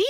be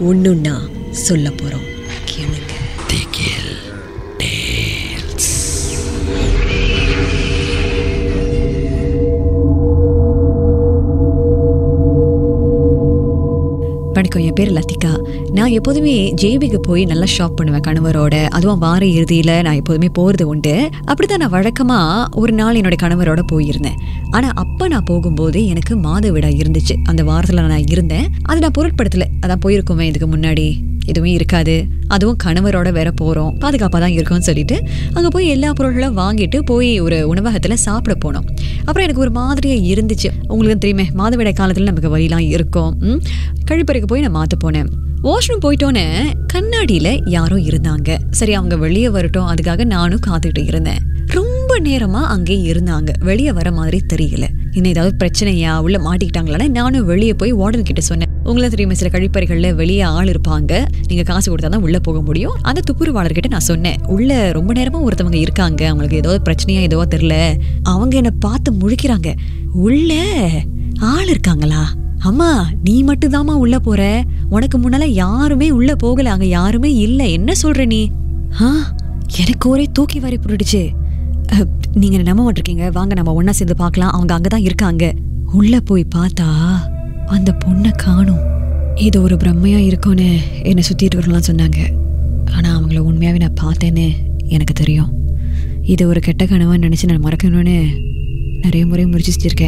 ஒன்றுன்னா சொல்ல போறோம். வணக்கம் என் பேர் லத்திகா. நான் எப்போதுமே ஜேபிக்கு போய் நல்லா ஷாப் பண்ணுவேன் கணவரோட. அதுவும் வார இறுதியில் நான் எப்போதுமே போகிறது உண்டு. அப்படிதான் நான் வழக்கமாக ஒரு நாள் என்னோட கணவரோட போயிருந்தேன். ஆனால் அப்போ நான் போகும்போது எனக்கு மாதவிடா இருந்துச்சு. அந்த வாரத்தில் நான் இருந்தேன். அதை நான் பொருட்படுத்தலை. அதான் போயிருக்குமே இதுக்கு முன்னாடி. எதுவுமே இருக்காது. அதுவும் கணவரோட வேற போகிறோம் பாதுகாப்பாக தான் இருக்கும்னு சொல்லிட்டு அங்கே போய் எல்லா பொருள்களும் வாங்கிட்டு போய் ஒரு உணவகத்தில் சாப்பிட போனோம். அப்புறம் எனக்கு ஒரு மாதிரியாக இருந்துச்சு. உங்களுக்கு தெரியுமே மாதவிடை காலத்தில் நமக்கு வழிலாம் இருக்கும். கழிப்பறைக்கு போய் நான் மாற்ற போனேன். வாஷ்ரூம் போயிட்டோன்னே கண்ணாடியில் யாரோ இருந்தாங்க. சரி அவங்க வெளியே வரட்டும். அதுக்காக நானும் காத்துக்கிட்டு இருந்தேன். ரொம்ப நேரமாக அங்கே இருந்தாங்க. வெளியே வர மாதிரி தெரியல. இன்னும் ஏதாவது பிரச்சனையா? உள்ள மாட்டிக்கிட்டாங்களான்னு நானும் வெளியே போய் வார்டன் கிட்ட சொன்னேன். உங்களை தெரியுமே சில கழிப்பறைகளில் வெளியே ஆள் இருப்பாங்க. நீங்க காசு கொடுத்தா தான் உள்ள போக முடியும். அந்த துப்புரவாளர்கிட்ட நான் சொன்னேன் உள்ள ரொம்ப நேரமா ஒருத்தவங்க இருக்காங்க. அவங்களுக்கு ஏதோ பிரச்சனையா ஏதோ தெரியல. அவங்க என்னை பார்த்து முழிக்கிறாங்க. உள்ள ஆள் இருக்காங்களா? அம்மா நீ மட்டும்தாம்மா உள்ள போற? உனக்கு முன்னால யாருமே உள்ள போகல. அங்க யாருமே இல்ல. என்ன சொல்ற நீ? ஆ எனக்கு ஒரே தூக்கி வாரி போட்டுடுச்சு அஹ், நீங்க நம்ப மாட்டிருக்கீங்க? வாங்க நம்ம ஒன்றா சேர்ந்து பார்க்கலாம். அவங்க அங்கதான் இருக்காங்க. உள்ள போய் பார்த்தா அந்த பொண்ணை காணும். இது ஒரு பிரம்மையாக இருக்கும்னு என்னை சுத்தி இருக்கிறவங்களாம் சொன்னாங்க. ஆனால் அவங்கள உண்மையாகவே நான் பார்த்தேன்னு எனக்கு தெரியும். இது ஒரு கெட்ட கனவாக நினச்சி நான் மறக்கணும்னு நிறைய முறை முயற்சி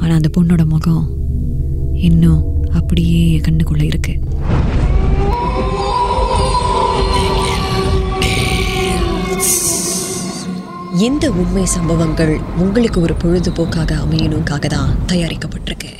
ஆனால் அந்த பொண்ணோட முகம் இன்னும் அப்படியே என் கண்ணுக்குள்ளே இருக்கு. எந்த உண்மை சம்பவங்கள் உங்களுக்கு ஒரு பொழுதுபோக்காக அமையணுக்காக தான் தயாரிக்கப்பட்டிருக்கு.